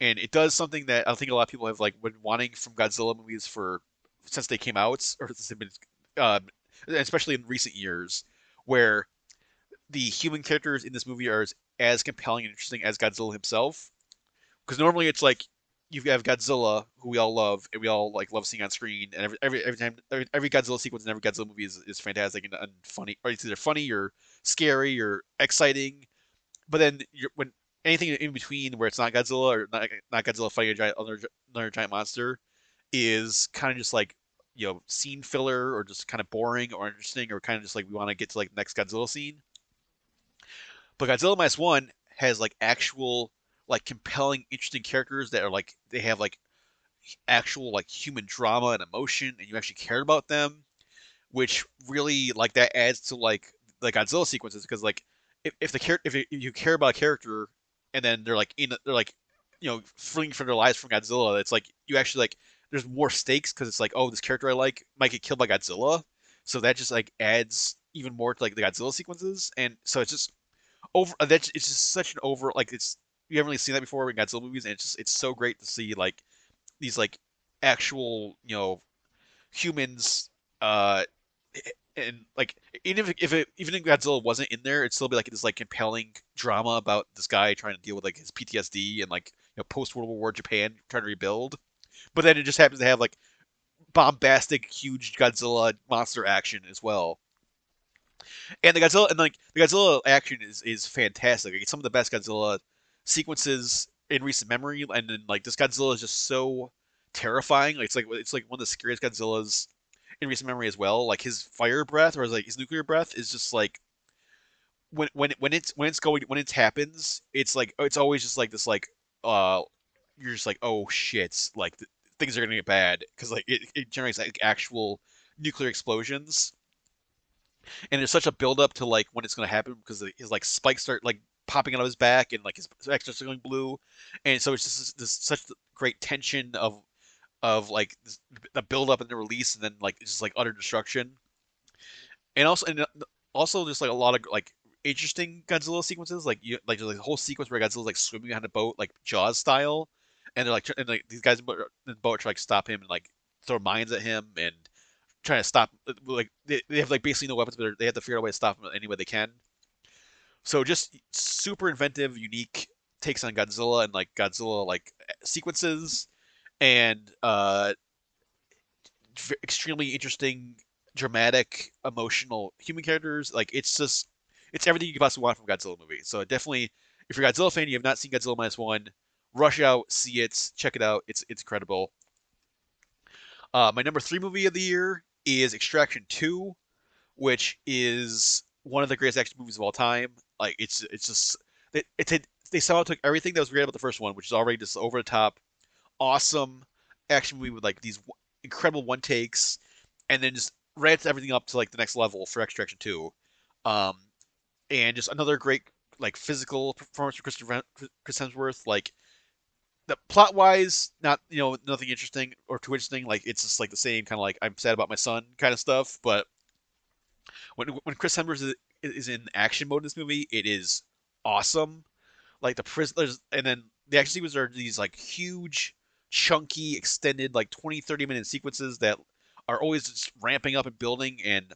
and it does something that I think a lot of people have like been wanting from Godzilla movies for since they came out, or since they've been uh, especially in recent years, where the human characters in this movie are as, as compelling and interesting as Godzilla himself. Because normally it's like you have Godzilla, who we all love, and we all like love seeing on screen, and every every, every time every, every Godzilla sequence in every Godzilla movie is, is fantastic and, and funny, or it's either funny or scary or exciting. But then when anything in between where it's not Godzilla or not, not Godzilla fighting a giant another, another giant monster is kind of just like you know scene filler or just kind of boring or interesting or kind of just like we want to get to like the next Godzilla scene. But Godzilla minus one has like actual like compelling, interesting characters that are like they have like actual like human drama and emotion, and you actually cared about them, which really like that adds to like the Godzilla sequences because like if, if the character if you care about a character and then they're like in they're like you know fleeing for their lives from Godzilla, it's like you actually like there's more stakes because it's like, oh, this character I like might get killed by Godzilla, so that just like adds even more to like the Godzilla sequences, and so it's just over. Uh, that it's just such an over like it's you haven't really seen that before in Godzilla movies, and it's just it's so great to see like these like actual you know humans uh and like even if, if it even if Godzilla wasn't in there, it'd still be like this like compelling drama about this guy trying to deal with like his PTSD and like you know post World War Japan trying to rebuild but then it just happens to have like bombastic, huge Godzilla monster action as well. And the Godzilla and like the Godzilla action is is fantastic. Like, it's some of the best Godzilla sequences in recent memory, and then like this Godzilla is just so terrifying. Like, it's like it's like one of the scariest Godzillas in recent memory as well. Like his fire breath or his, like his nuclear breath is just like when when when it's when it's going when it happens, it's like it's always just like this like uh you're just like oh shit like th- things are gonna get bad because like it, it generates like actual nuclear explosions and there's such a build up to like when it's gonna happen because his like spikes start like popping out of his back and like his starts going blue and so it's just this, this such great tension of of like the build up and the release and then like just like utter destruction. And also and uh, also just like a lot of like interesting Godzilla sequences like you like the whole sequence where Godzilla's like swimming behind a boat like Jaws style. And they're like and like these guys in the boat try to like stop him and like throw mines at him and trying to stop like they, they have like basically no weapons but they have to figure out a way to stop him any way they can. So just super inventive unique takes on godzilla and like godzilla like sequences and uh extremely interesting dramatic emotional human characters. Like it's just it's everything you could possibly want from godzilla movie. So definitely if you're a godzilla fan you have not seen godzilla minus one rush out see it check it out. It's it's incredible. Uh, my number three movie of the year is Extraction 2, which is one of the greatest action movies of all time. Like it's it's just it, it's a, they somehow took everything that was great about the first one, which is already just over the top, awesome action movie with like these incredible one takes, and then just ramps everything up to like the next level for Extraction 2. Um, and just another great like physical performance for Chris Hemsworth. Like the plot wise, not you know nothing interesting or too interesting. Like it's just like the same kind of like I'm sad about my son kind of stuff. But when when Chris Hemsworth is, is in action mode in this movie, it is awesome. Like the prisoners, and then the action sequences are these like huge, chunky, extended like 20, 30 minute sequences that are always just ramping up and building and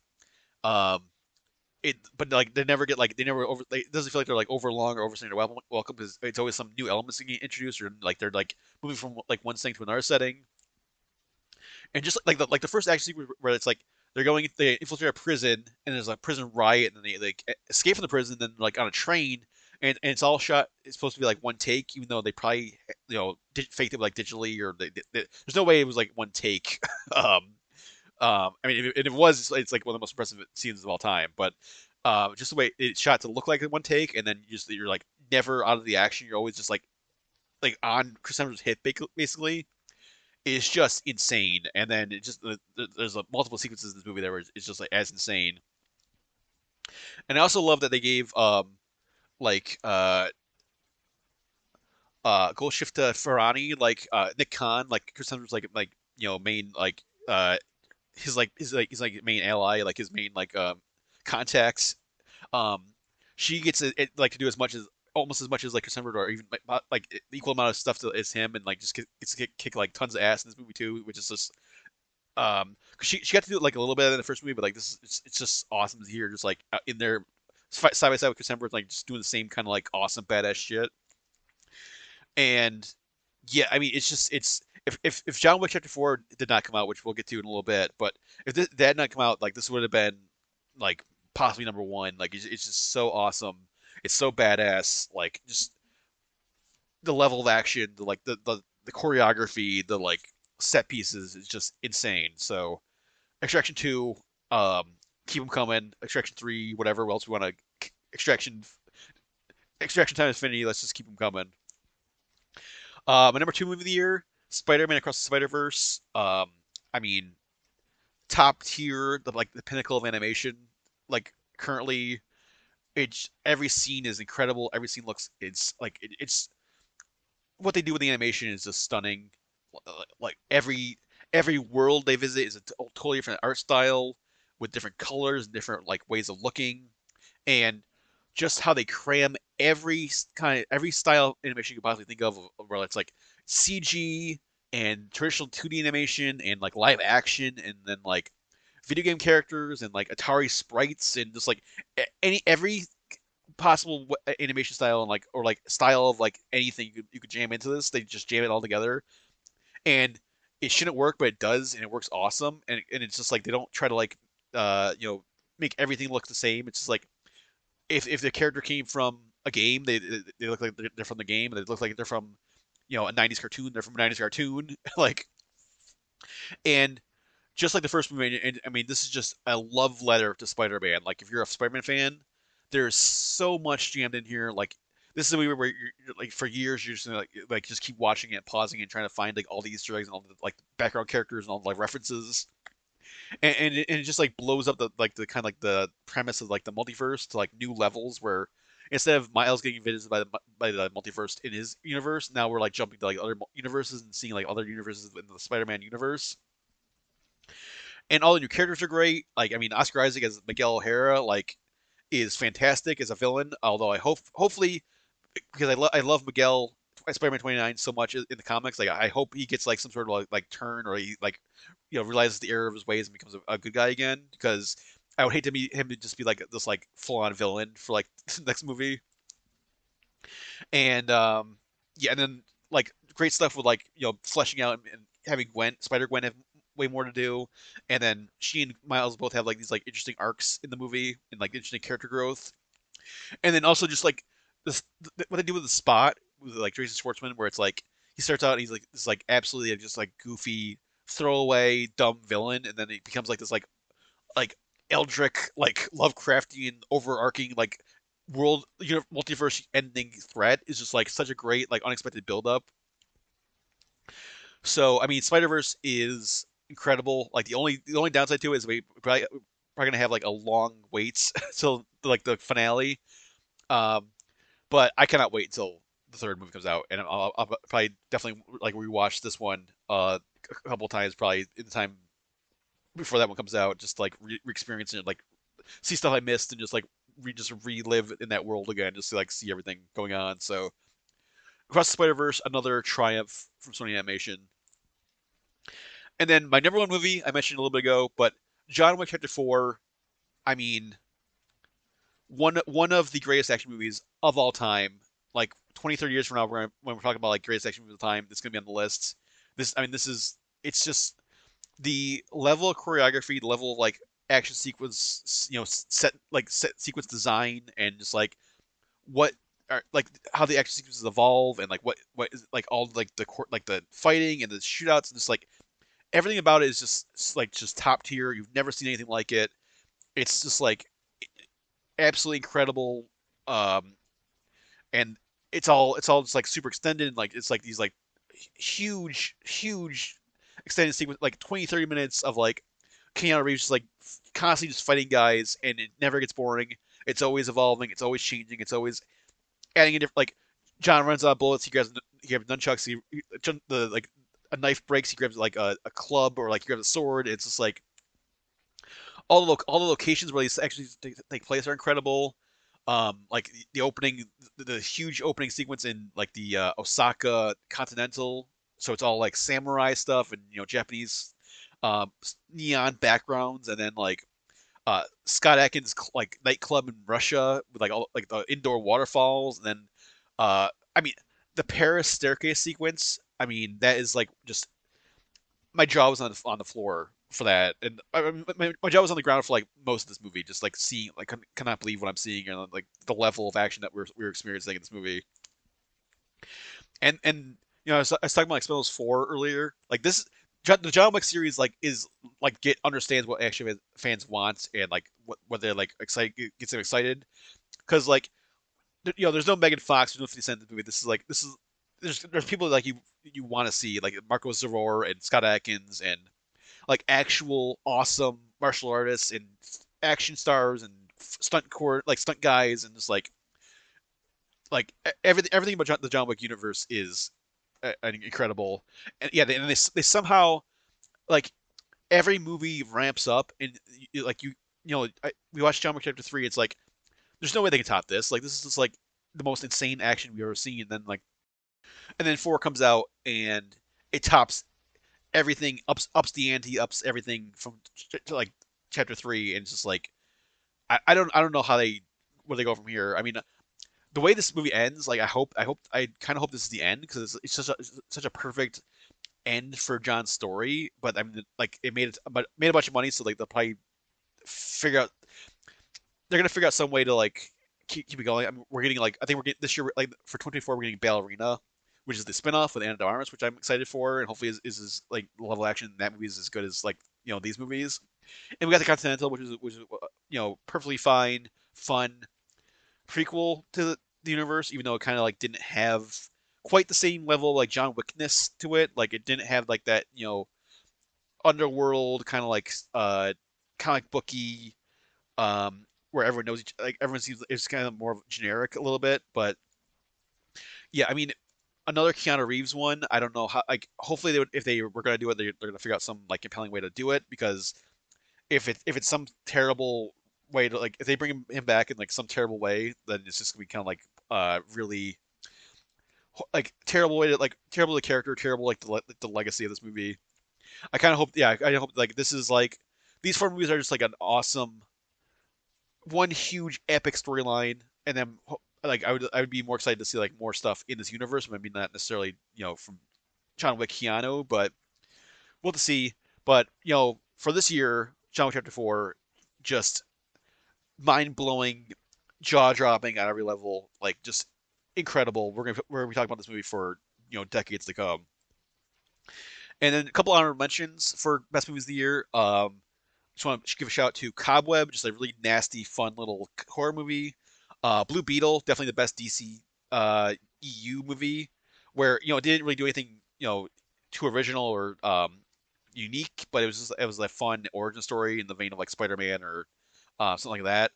um it, but like they never get like they never over. They, it doesn't feel like they're like over long or overstaying their welcome. Because it's always some new elements get introduced, or like they're like moving from like one setting to another setting. And just like the like the first action sequence where it's like they're going, they infiltrate a prison, and there's a prison riot, and they like escape from the prison, then like on a train, and, and it's all shot. It's supposed to be like one take, even though they probably you know did, faked it like digitally, or they, they, there's no way it was like one take. um, um, I mean, if, it was, it's like one of the most impressive scenes of all time. But uh, just the way it's shot to look like one take, and then you just you're like never out of the action. You're always just like like on Chris Hemsworth's hip, basically. Is just insane, and then it just there's a, multiple sequences in this movie that were it's just like as insane. And I also love that they gave um like uh uh Golshifteh Farahani like uh Nik Khan like Chris Hemsworth's like like you know main like uh his like his like his like main ally, like his main like um contacts. Um, she gets it, like to do as much as almost as much as like December or even like, like equal amount of stuff to, as him, and like just gets kick, kick like tons of ass in this movie too, which is just um she she got to do it like a little bit in the first movie, but like this it's, it's just awesome to hear just like in there side by side with Chris Hemsworth, like just doing the same kind of like awesome badass shit. And yeah, I mean it's just it's if, if, if John Wick Chapter Four did not come out, which we'll get to in a little bit, but if this, that had not come out, like this would have been like possibly number one. Like it's, it's just so awesome. It's so badass. Like just the level of action, the like the the, the choreography, the like set pieces is just insane. So Extraction Two, um, keep them coming. Extraction Three, whatever else we want to. Extraction, Extraction Time Infinity. Let's just keep them coming. Uh, my number two movie of the year Spider-Man Across the Spider-Verse. Um, I mean, top tier, the like the pinnacle of animation. Like currently, it's every scene is incredible. Every scene looks it's like it, it's what they do with the animation is just stunning. Like every every world they visit is a totally different art style with different colors and different like ways of looking, and just how they cram every kind of every style animation you could possibly think of, where it's like CG and traditional 2D animation and like live action and then like video game characters and like Atari sprites and just like any every possible animation style and like or like style of like anything you could, you could jam into this. They just jam it all together, and it shouldn't work, but it does, and it works awesome. And and it's just like they don't try to like uh you know make everything look the same. It's just like if if the character came from a game. They they look like they're from the game. They look like they're from you know a '90s cartoon. They're from a '90s cartoon. like, and just like the first movie, and I mean, this is just a love letter to Spider-Man. Like, if you're a Spider-Man fan, there's so much jammed in here. Like, this is a movie where you're like for years you're just gonna, like like just keep watching it, pausing, and trying to find like all the Easter eggs and all the like background characters and all the like references. And, and it, and it just like blows up the like the kind of like the premise of like the multiverse to like new levels where instead of Miles getting visited by the by the multiverse in his universe, now we're like jumping to like other universes and seeing like other universes in the Spider-Man universe and all the new characters are great. Like, I mean, Oscar Isaac as Miguel O'Hara, like, is fantastic as a villain. Although I hope, hopefully, because I, lo- I love Miguel Spider-Man 29 so much in the comics, like I hope he gets like some sort of like, like turn or he like, you know, realizes the error of his ways and becomes a, a good guy again. Because I would hate to meet him to just be like this like full-on villain for like next movie. And um, yeah, and then like great stuff with like you know fleshing out and, having Gwen, Spider Gwen have way more to do. And then she and Miles both have like these like interesting arcs in the movie and like interesting character growth. And then also just like this what they do with the spot like Jason Schwartzman, where it's like he starts out and he's like this like absolutely just like goofy throwaway dumb villain, and then he becomes like this like like Eldritch like Lovecraftian overarching like world you know, multiverse ending threat is just like such a great like unexpected build up. So I mean, Spider Verse is incredible. Like the only the only downside to it is we probably probably gonna have like a long waits till like the finale. Um, but I cannot wait until the third movie comes out, and I'll, I'll probably definitely like rewatch this one uh, a couple times, probably in the time before that one comes out, just like re- experiencing it, like see stuff I missed, and just like re- just relive in that world again, just to like see everything going on. So, Across the Spider Verse, another triumph from Sony Animation. And then my number one movie I mentioned a little bit ago, but John Wick Chapter Four. I mean, one one of the greatest action movies of all time. Like 20, 30 years from now, when we're talking about like greatest action movies of the time, it's gonna be on the list. This, I mean, this is it's just the level of choreography, the level of like action sequence, you know, set like set sequence design, and just like what are like how the action sequences evolve, and like what what is like all like the court like the fighting and the shootouts, and just like everything about it is just like just top tier. You've never seen anything like it. It's just like absolutely incredible. Um, and it's all it's all just like super extended. Like it's like these like huge huge extended sequence, like 20 30 minutes of like Keanu Reeves just like constantly just fighting guys, and it never gets boring. It's always evolving. It's always changing. It's always adding a different like. John runs out of bullets. He grabs he grabs nunchucks. He, the like a knife breaks, he grabs like a, a club or like he grabs a sword. It's just like all the all the locations where these actually take place are incredible. Um, like the opening, the, huge opening sequence in like the uh, Osaka Continental. So it's all like samurai stuff and you know Japanese um, neon backgrounds, and then like uh, Scott Adkins like nightclub in Russia with like all like the indoor waterfalls, and then uh, I mean the Paris staircase sequence I mean, that is like just my jaw was on the, on the floor for that, and I, my, my jaw was on the ground for like most of this movie, just like seeing, like cannot believe what I'm seeing, and like the level of action that we're we're experiencing in this movie. And and you know, I was, I was talking about like Expendables four earlier. Like this, the John Wick series like is like get understands what action fans want and like what what they're like excited gets them excited because like you know there's no Megan Fox, there's no 50 Cent in the movie. This is like this is there's there's people like you you want to see like Marco Zaror and Scott Adkins and like actual awesome martial artists and action stars and stunt court like stunt guys and just like like everything everything about the John Wick universe is uh, incredible. And yeah they, and they they somehow like every movie ramps up and like you you know I, we watched John Wick Chapter Three it's like there's no way they can top this. Like this is just like the most insane action we've ever seen. And then like and then four comes out and it tops everything, ups ups the ante, ups everything from to like chapter three, and it's just like I, I don't I don't know how they where they go from here. I mean, the way this movie ends, like I hope I hope I kind of hope this is the end because it's, it's such a it's such a perfect end for John's story. But I mean, like it made it but made a bunch of money, so like they'll probably figure out they're gonna figure out some way to like keep, keep it going. I mean, we're getting like I think we're getting this year like for 24 we're getting Ballerina, which is the spinoff with Ana de Armas, which I'm excited for, and hopefully is, is, is like level action that movie is as good as like you know these movies. And we got the Continental, which is which is you know perfectly fine, fun prequel to the, the universe, even though it kind of like didn't have quite the same level like John Wickness to it. Like it didn't have like that you know underworld kind of like uh comic booky um where everyone knows each like everyone seems it's kind of more generic a little bit but yeah i mean another keanu reeves one i don't know how like hopefully they would if they were going to do it they're, going to figure out some like compelling way to do it because if it if it's some terrible way to like if they bring him, back in like some terrible way then it's just to be kind of like uh really like terrible way to like terrible the character terrible like the, the legacy of this movie. I kind of hope yeah i hope like this is like these four movies are just like an awesome one huge epic storyline and then like I would I would be more excited to see like more stuff in this universe. Maybe not necessarily you know from John Wick Keanu, but we'll have to see. But you know for this year, John Wick Chapter Four, just mind blowing, jaw dropping on every level, like just incredible. We're gonna we're gonna be talking about this movie for you know decades to come. And then a couple honorable mentions for best movies of the year. Um, just want to give a shout out to Cobweb, just a really nasty, fun little horror movie. Uh, Blue Beetle, definitely the best DC uh, EU movie, where you know it didn't really do anything you know too original or um, unique, but it was just it was a fun origin story in the vein of like Spider-Man or uh, something like that.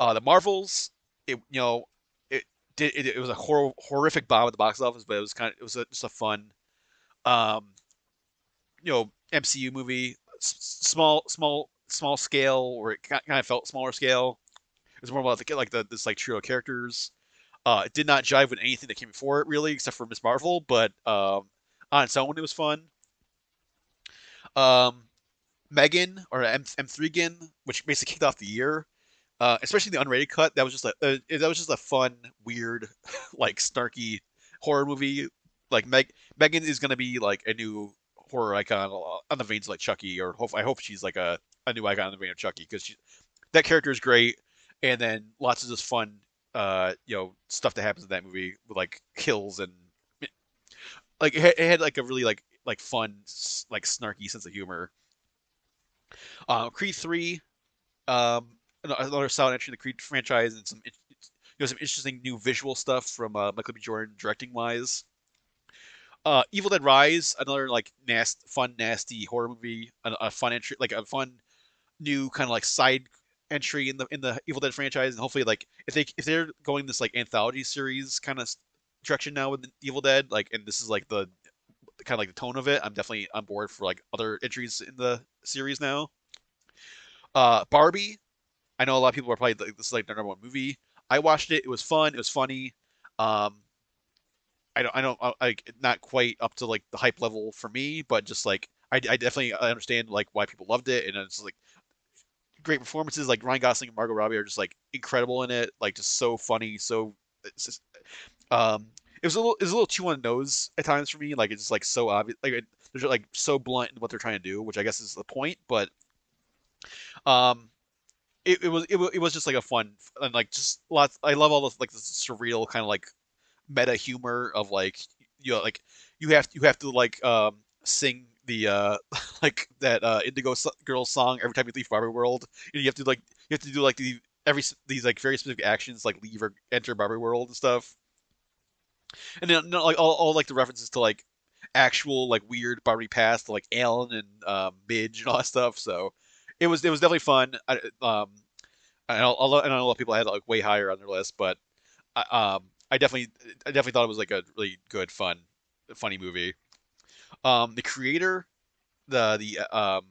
Uh, the Marvels, it you know it did it, it was a hor- horrific bomb at the box office, but it was kind of it was a, just a fun, um, you know MCU movie small, small, small scale, or it kind of felt smaller scale. It was more about the, like the this like trio of characters. Uh, it did not jive with anything that came before it really, except for Miss Marvel. But um, on its own, it was fun. Um, Megan or M M3 Gin, which basically kicked off the year, uh, especially the unrated cut. That was just a uh, that was just a fun, weird, like snarky horror movie. Like Meg Megan is gonna be like a new horror icon on the veins of like Chucky, or hope I hope she's like a, a new icon on the vein of Chucky because that character is great, and then lots of just fun, uh, you know, stuff that happens in that movie with like kills and like it had, like a really like like fun like snarky sense of humor. Uh, Creed three, um, another solid entry in the Creed franchise, and some you know some interesting new visual stuff from uh, Michael B. Jordan directing wise. Uh, Evil Dead Rise, another like nasty, fun, nasty horror movie, a, a fun entry, like a fun new kind of like side entry in the in the Evil Dead franchise, and hopefully like if they if they're going this like anthology series kind of direction now with the Evil Dead, like and this is like the kind of like the tone of it, I'm definitely on board for like other entries in the series now. Uh, Barbie, I know a lot of people are probably like, this is like their number one movie. I watched it; it was fun, it was funny. Um, I don't I don't uh, like not quite up to like the hype level for me, but just like I, I definitely understand like why people loved it, and it's like great performances. Like Ryan Gosling and Margot Robbie are just like incredible in it, like just so funny, so it's just um it was a little it was a little too on the nose at times for me. Like it's just like so obvious, like it, they're like so blunt in what they're trying to do, which I guess is the point. But um, it, it was it, it was just like a fun and like just lots. I love all the like the surreal kind of like meta humor of like you know like you have you have to like um sing the uh like that uh Indigo Girls song every time you leave Barbie World and you have to like you have to do like the every these like very specific actions like leave or enter Barbie World and stuff. And then like all, all like the references to like actual like weird Barbie past like Allan and um, Midge and all that stuff. So it was it was definitely fun. I, um, I know, I know a lot of people had like way higher on their list, but um, I definitely I definitely thought it was like a really good, fun, funny movie. Um, the creator, the the uh, um,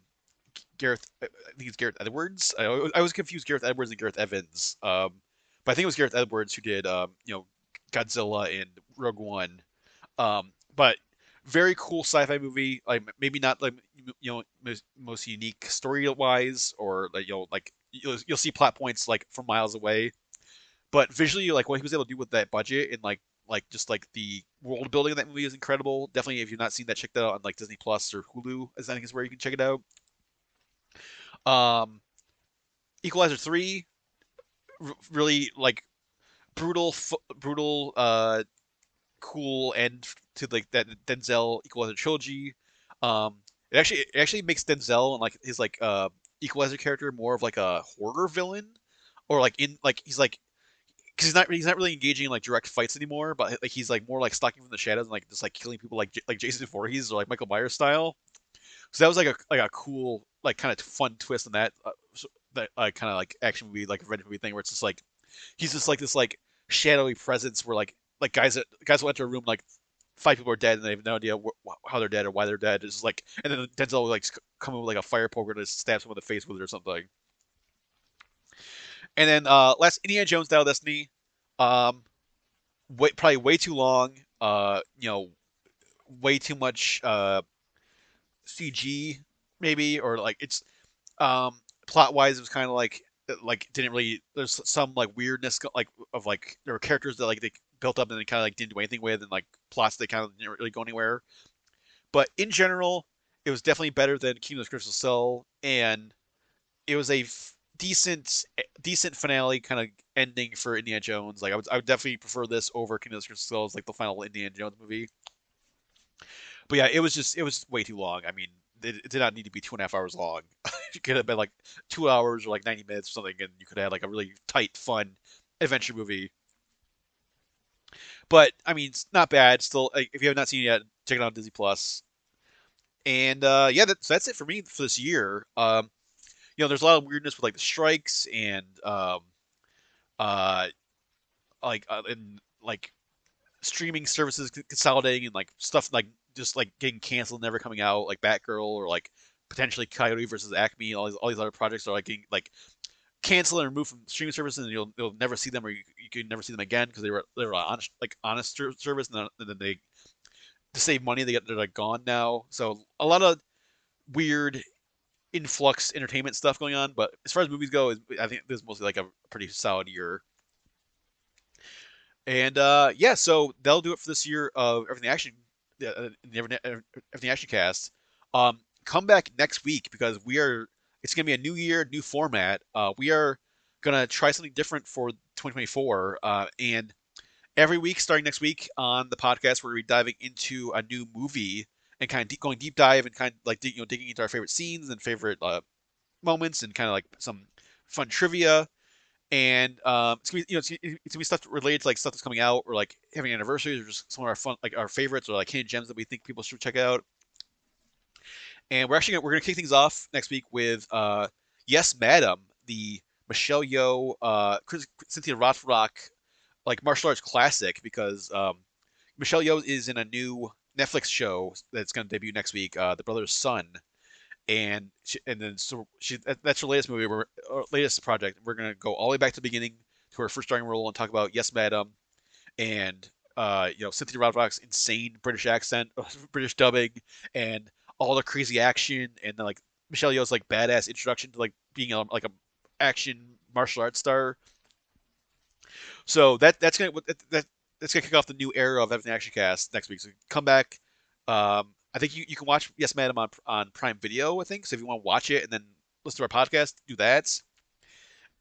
Gareth, I think it's Gareth Edwards. I, I was confused Gareth Edwards and Gareth Evans. Um, but I think it was Gareth Edwards who did um, you know Godzilla and Rogue One. Um, but very cool sci-fi movie. Like maybe not like you know most, most unique story wise, or like you know like you'll, you'll see plot points like from miles away but visually, like what he was able to do with that budget and like like just like the world building of that movie is incredible. Definitely, if you've not seen that, check that out on like Disney Plus or Hulu. As I think is where you can check it out. Um, Equalizer three, r- really like brutal, f- brutal, uh, cool end to like that Denzel Equalizer trilogy. Um, it actually it actually makes Denzel and like his like uh Equalizer character more of like a horror villain, or like in like he's like because he's not he's not really engaging in like direct fights anymore, but like he's like more like stalking from the shadows and like just like killing people like like Jason Voorhees or like Michael Myers style. So that was like a like a cool like kind of fun twist on that uh, so, that uh, kind of like action movie like red movie thing where it's just like he's just like this like shadowy presence where like like guys that guys will enter a room like five people are dead and they have no idea wh- how they're dead or why they're dead. It's like and then Denzel will like come in with like a fire poker and just stab someone in the face with it or something. And then uh last Indiana Jones of Destiny, um, wait, probably way too long. Uh, you know, way too much uh CG maybe or like it's um plot wise it was kind of like like didn't really there's some like weirdness like of like there were characters that like they built up and they kind of like didn't do anything with and like plots they kind of didn't really go anywhere but in general it was definitely better than Kingdom of the Crystal Skull and it was a decent decent finale kind of ending for Indiana Jones like I would, I would definitely prefer this over Kingdom of the Crystal Skull as like the final Indiana Jones movie but yeah, it was just it was way too long. I mean, it, it did not need to be two and a half hours long. it could have been like two hours or like ninety minutes or something, and you could have had like a really tight, fun adventure movie. But I mean, it's not bad. Still, if you have not seen it yet, check it out on Disney Plus. And uh, yeah, that's that's it for me for this year. Um, you know, there's a lot of weirdness with like the strikes and um, uh, like uh, and like streaming services consolidating and like stuff like just like getting canceled, never coming out, like Batgirl or like potentially Coyote versus Acme. All these all these other projects are like getting like canceled and removed from streaming services, and you'll you'll never see them or you, you can never see them again because they were they were on like honest service, and then, and then they to save money they get they're like gone now. So a lot of weird influx entertainment stuff going on. But as far as movies go, I think this is mostly like a pretty solid year. And uh, yeah, so that'll do it for this year of Everything Action, uh, the Everything Action Cast. Um, come back next week because we are. It's gonna be a new year, new format. Uh, we are gonna try something different for 2024, uh, and every week starting next week on the podcast, we're gonna be diving into a new movie and kind of deep, going deep dive and kind of like you know digging into our favorite scenes and favorite uh, moments and kind of like some fun trivia and um, it's gonna be you know it's, it's, gonna be stuff related to like stuff that's coming out or like having anniversaries or just some of our fun like our favorites or like hidden gems that we think people should check out. And we're actually gonna, we're gonna kick things off next week with uh, Yes, Madam, the Michelle Yeoh, uh, Cynthia Rothrock like martial arts classic because um, Michelle Yeoh is in a new Netflix show that's gonna debut next week, uh, The Brothers Sun and she, and then so she that's her latest movie, her latest project. We're gonna go all the way back to the beginning to her first starring role and talk about Yes, Madam, and uh, you know Cynthia Rothrock's insane British accent, British dubbing, and all the crazy action, and like Michelle Yeoh's like badass introduction to like being a, like a action martial arts star. So that that's gonna that, that's gonna kick off the new era of Everything Action Cast next week. So come back. Um, I think you, you can watch Yes Madam on on Prime Video. I think so. If you want to watch it and then listen to our podcast, do that.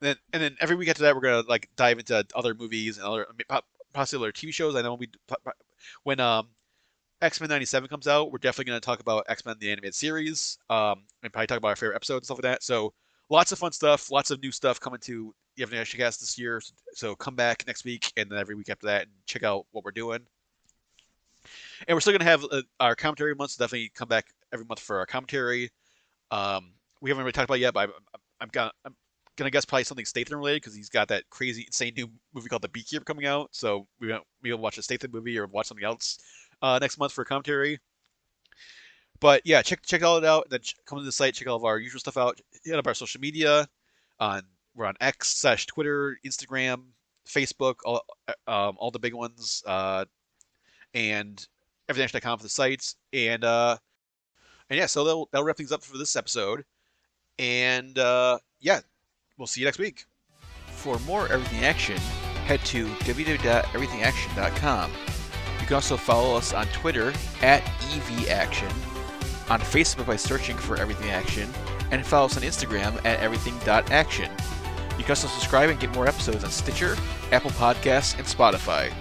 And then and then every week after that, we're gonna like dive into other movies and other possibly other TV shows. I know we when um X Men '97 comes out, we're definitely gonna talk about X Men the animated series. Um, and probably talk about our favorite episodes and stuff like that. So lots of fun stuff, lots of new stuff coming to the Everything Action Cast this year. So come back next week and then every week after that and check out what we're doing and we're still gonna have uh, our commentary months. So definitely come back every month for our commentary. Um, we haven't really talked about yet, but I'm, I'm gonna I'm gonna guess probably something Statham related because he's got that crazy, insane new movie called The Beekeeper coming out. So we won't we'll watch a Statham movie or watch something else uh, next month for commentary. But yeah, check check all it out. Then come to the site, check all of our usual stuff out. Hit up our social media. On we're on X slash Twitter, Instagram, Facebook, all um, all the big ones. Uh, and everythingaction.com for the sites. And uh, and yeah, so that'll, that'll wrap things up for this episode. And uh, yeah, we'll see you next week. For more Everything Action, head to www.everythingaction.com. You can also follow us on Twitter at EVAction, on Facebook by searching for Everything Action, and follow us on Instagram at everything.action. You can also subscribe and get more episodes on Stitcher, Apple Podcasts, and Spotify.